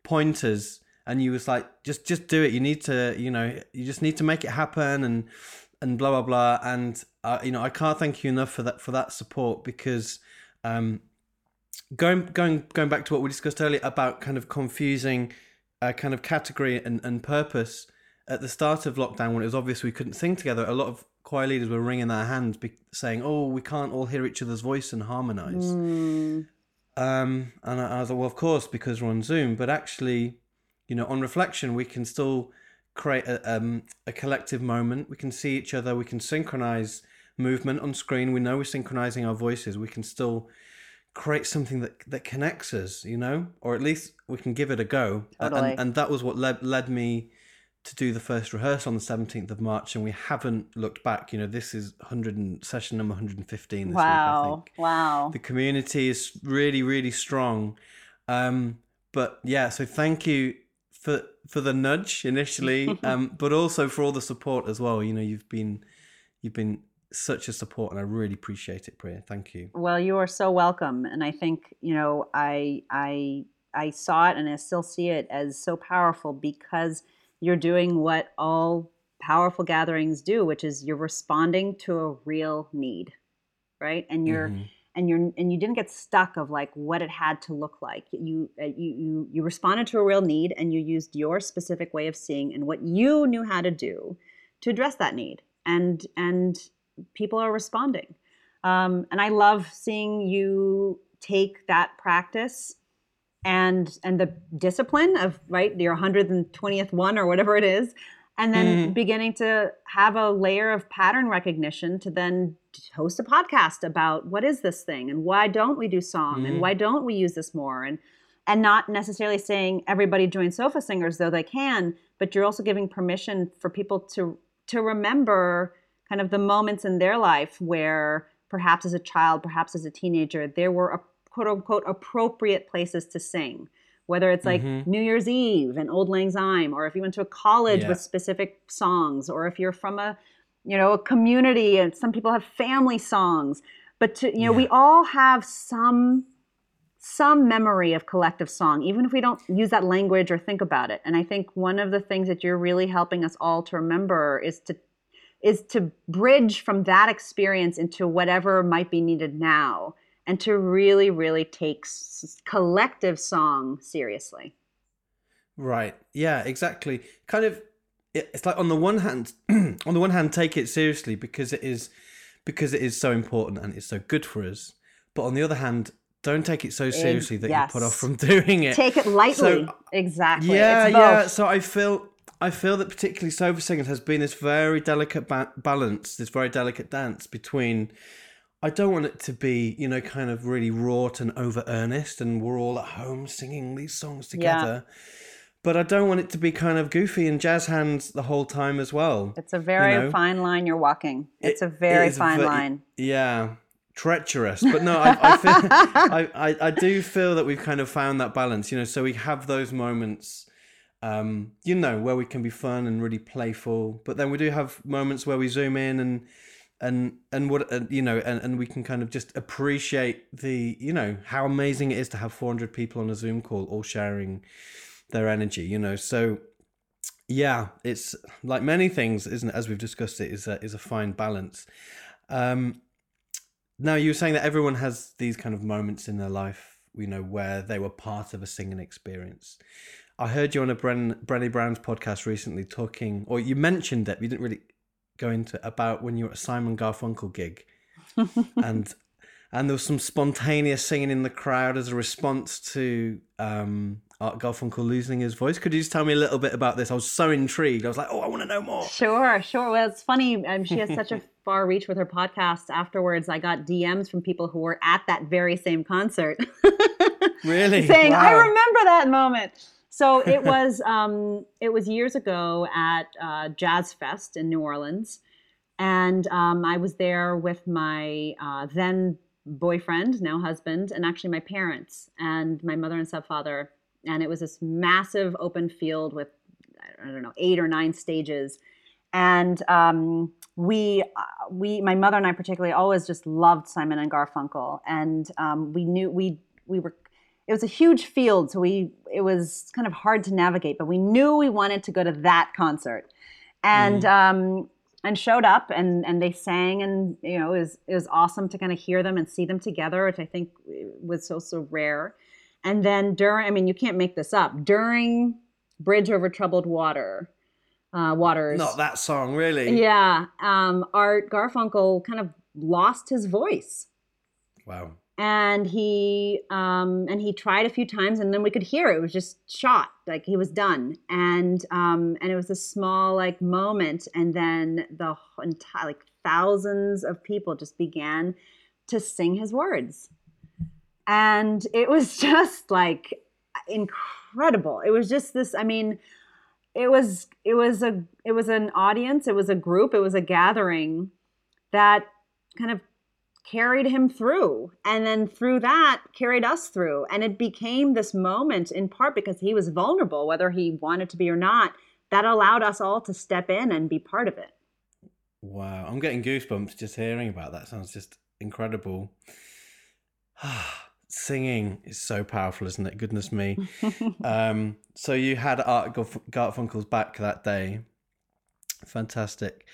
pointers, and you was like, just just do it. You need to, you know, you just need to make it happen, and and blah blah blah. And uh, you know, I can't thank you enough for that for that support because um, going going going back to what we discussed earlier about kind of confusing a kind of category and, and purpose at the start of lockdown when it was obvious we couldn't sing together. A lot of choir leaders were wringing their hands be- saying oh we can't all hear each other's voice and harmonize. Mm. um, and I, I like well of course because we're on zoom but actually you know on reflection we can still create a, um, a collective moment. We can see each other. We can synchronize movement on screen. We know we're synchronizing our voices. We can still create something that that connects us, you know, or at least we can give it a go. Totally. And, and that was what led led me to do the first rehearsal on the 17th of March, and we haven't looked back. You know, this is 100 and, session number 115 this wow. week. Wow! The community is really, really strong. Um, but yeah, so thank you for for the nudge initially, um, but also for all the support as well. You know, you've been you've been such a support and I really appreciate it, Priya. Thank you. Well, you are so welcome. And I think, you know, I I I saw it and I still see it as so powerful because you're doing what all powerful gatherings do, which is you're responding to a real need. Right? And you're mm-hmm. and you're and you didn't get stuck of like what it had to look like. You uh, you you you responded to a real need and you used your specific way of seeing and what you knew how to do to address that need. And and people are responding. Um, and I love seeing you take that practice and and the discipline of right your 120th one or whatever it is and then mm. beginning to have a layer of pattern recognition to then host a podcast about what is this thing and why don't we do song mm. and why don't we use this more and and not necessarily saying everybody join sofa singers though they can but you're also giving permission for people to to remember kind of the moments in their life where perhaps as a child, perhaps as a teenager, there were a quote unquote appropriate places to sing. Whether it's like mm-hmm. New Year's Eve and Auld Lang Syne, or if you went to a college yeah. with specific songs, or if you're from a you know a community and some people have family songs. But to, you know, yeah. we all have some some memory of collective song, even if we don't use that language or think about it. And I think one of the things that you're really helping us all to remember is to is to bridge from that experience into whatever might be needed now and to really really take s- collective song seriously. Right. Yeah exactly. Kind of it's like on the one hand on the one hand take it seriously because it is because it is so important and it's so good for us. But on the other hand don't take it so seriously that yes. you put off from doing it. Take it lightly. So, exactly yeah yeah. so i feel I feel that particularly Sofa Singers has been this very delicate ba- balance, this very delicate dance between. I don't want it to be, you know, kind of really wrought and over earnest, and we're all at home singing these songs together. Yeah. but I don't want it to be kind of goofy and jazz hands the whole time as well. It's a very you know? fine line you're walking. It's it, a very it fine line. Yeah, treacherous. But no, I, I, feel, I, I, I do feel that we've kind of found that balance. You know, so we have those moments. Um, you know, where we can be fun and really playful, but then we do have moments where we zoom in and and and what you know and, and we can kind of just appreciate the you know how amazing it is to have 400 people on a zoom call all sharing their energy you know? So yeah it's like many things isn't it, as we've discussed it is a, is a fine balance. Um now you were saying that everyone has these kind of moments in their life you know where they were part of a singing experience i heard you on a Bren, Brené Brown's podcast recently talking or you mentioned it you didn't really go into about when you were at a simon garfunkel gig and and there was some spontaneous singing in the crowd as a response to um, Art Garfunkel losing his voice. Could you just tell me a little bit about this? I was so intrigued. I was like, oh, I want to know more. Sure, sure. Well, it's funny. Um, she has such a far reach with her podcast. Afterwards, I got DMs from people who were at that very same concert. really? Saying, wow. I remember that moment. So it was um, it was years ago at uh, Jazz Fest in New Orleans, and um, I was there with my uh, then boyfriend, now husband, and actually my parents and my mother and stepfather. And it was this massive open field with I don't know eight or nine stages, and um, we uh, we my mother and I particularly always just loved Simon and Garfunkel, and um, we knew we we were. It was a huge field, so we it was kind of hard to navigate, but we knew we wanted to go to that concert, and. Mm. Um, and showed up and and they sang and you know it was it was awesome to kind of hear them and see them together which i think was so so rare and then during, I mean, you can't make this up. During Bridge Over Troubled Water, uh, Waters. Not that song, really. Yeah. Um, Art Garfunkel kind of lost his voice. Wow. And he um, and he tried a few times, and then we could hear it. was just shot, like he was done. And um, and it was a small like moment, and then the entire like thousands of people just began to sing his words. And it was just like incredible. It was just this i mean it was it was a it was an audience. It was a group. It was a gathering that kind of carried him through and then through that carried us through and it became this moment in part because he was vulnerable whether he wanted to be or not that allowed us all to step in and be part of it wow i'm getting goosebumps just hearing about that sounds just incredible singing is so powerful, isn't it? Goodness me. um, so you had Art Garfunkel's back that day. Fantastic.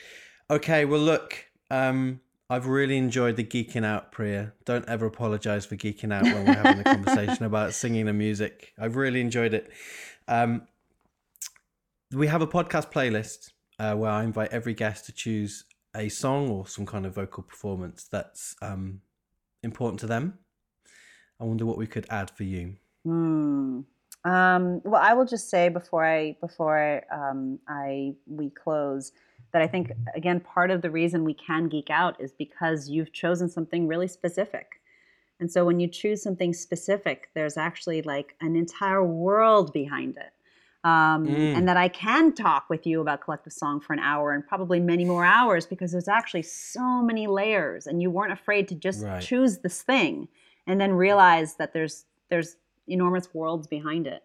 Okay, well, look, um, I've really enjoyed the geeking out, Priya. Don't ever apologize for geeking out when we're having a conversation about singing and music. I've really enjoyed it. Um, we have a podcast playlist uh, where I invite every guest to choose a song or some kind of vocal performance that's um, important to them I wonder what we could add for you. Hmm. Um, well, I will just say before I before um, I we close that I think again part of the reason we can geek out is because you've chosen something really specific. And so when you choose something specific, there's actually like an entire world behind it. Um, mm. And that I can talk with you about Collective Song for an hour and probably many more hours because there's actually so many layers, and you weren't afraid to just right. choose this thing and then realize that there's there's enormous worlds behind it.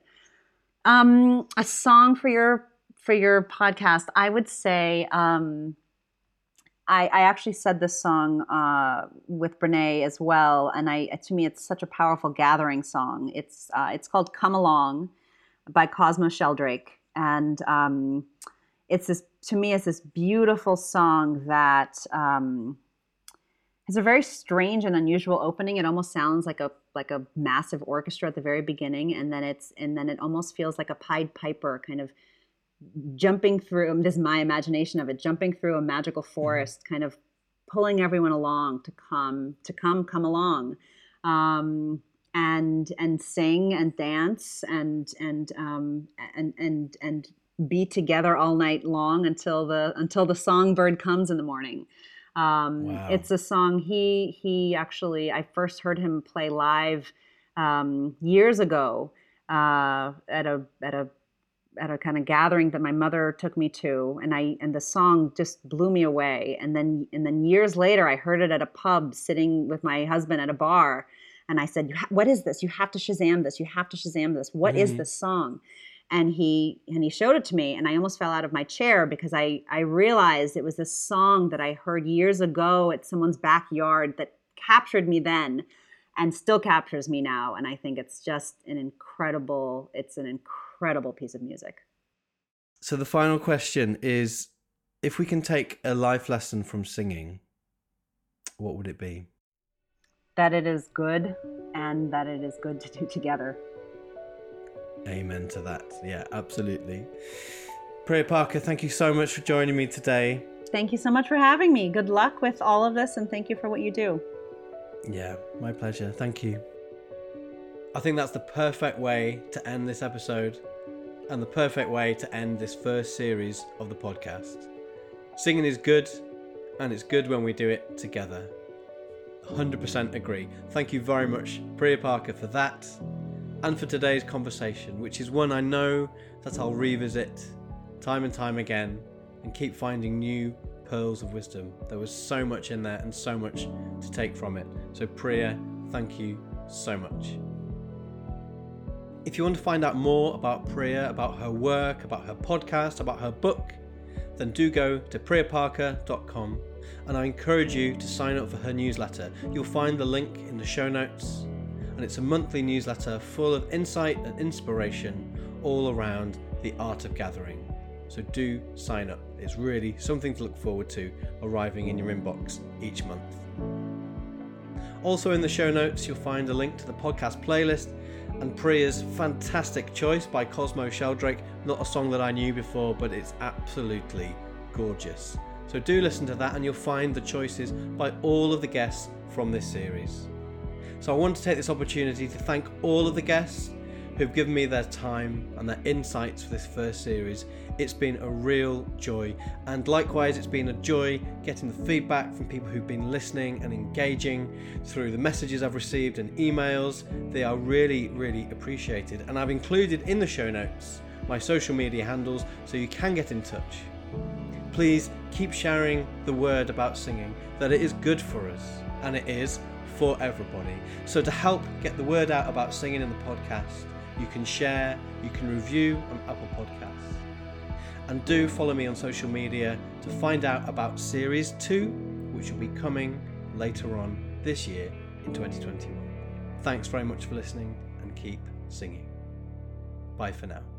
Um, a song for your for your podcast, I would say. Um, I, I actually said this song uh, with Brene as well, and I to me it's such a powerful gathering song. It's uh, it's called "Come Along" by Cosmo Sheldrake, and um, it's this to me it's this beautiful song that um, it's a very strange and unusual opening. It almost sounds like a like a massive orchestra at the very beginning, and then it's and then it almost feels like a Pied Piper kind of jumping through. This is my imagination of it, jumping through a magical mm-hmm. forest, kind of pulling everyone along to come to come come along. Um, and and sing and dance and and um, and and and be together all night long until the until the songbird comes in the morning. Um, wow. It's a song he he actually I first heard him play live um, years ago uh, at a at a at a kind of gathering that my mother took me to and I and the song just blew me away. And then and then years later I heard it at a pub sitting with my husband at a bar and I said what is this? You have to shazam this. You have to shazam this. What mm-hmm. is this song? And he and he showed it to me and I almost fell out of my chair because I I realized it was a song that I heard years ago at someone's backyard that captured me then and still captures me now. And I think it's just an incredible it's an incredible incredible piece of music. So the final question is if we can take a life lesson from singing, what would it be? That it is good and that it is good to do together. Amen to that. Yeah, absolutely. Priya Parker, thank you so much for joining me today. Thank you so much for having me. Good luck with all of this and thank you for what you do. Yeah, my pleasure. Thank you. I think that's the perfect way to end this episode and the perfect way to end this first series of the podcast. Singing is good, and it's good when we do it together. 100% agree. Thank you very much, Priya Parker, for that and for today's conversation, which is one I know that I'll revisit time and time again and keep finding new pearls of wisdom. There was so much in there and so much to take from it. So, Priya, thank you so much. If you want to find out more about Priya, about her work, about her podcast, about her book, then do go to priyaparker.com and I encourage you to sign up for her newsletter. You'll find the link in the show notes, and it's a monthly newsletter full of insight and inspiration all around the art of gathering. So do sign up. It's really something to look forward to arriving in your inbox each month. Also, in the show notes, you'll find a link to the podcast playlist and Priya's fantastic choice by Cosmo Sheldrake. Not a song that I knew before, but it's absolutely gorgeous. So do listen to that, and you'll find the choices by all of the guests from this series. So I want to take this opportunity to thank all of the guests who've given me their time and their insights for this first series. It's been a real joy, and likewise, it's been a joy getting the feedback from people who've been listening and engaging through the messages I've received and emails. They are really, really appreciated, and I've included in the show notes my social media handles so you can get in touch. Please keep sharing the word about singing, that it is good for us, and it is for everybody. So, to help get the word out about singing in the podcast, you can share, you can review on Apple Podcasts. And do follow me on social media to find out about Series 2, which will be coming later on this year in 2021. Thanks very much for listening and keep singing. Bye for now.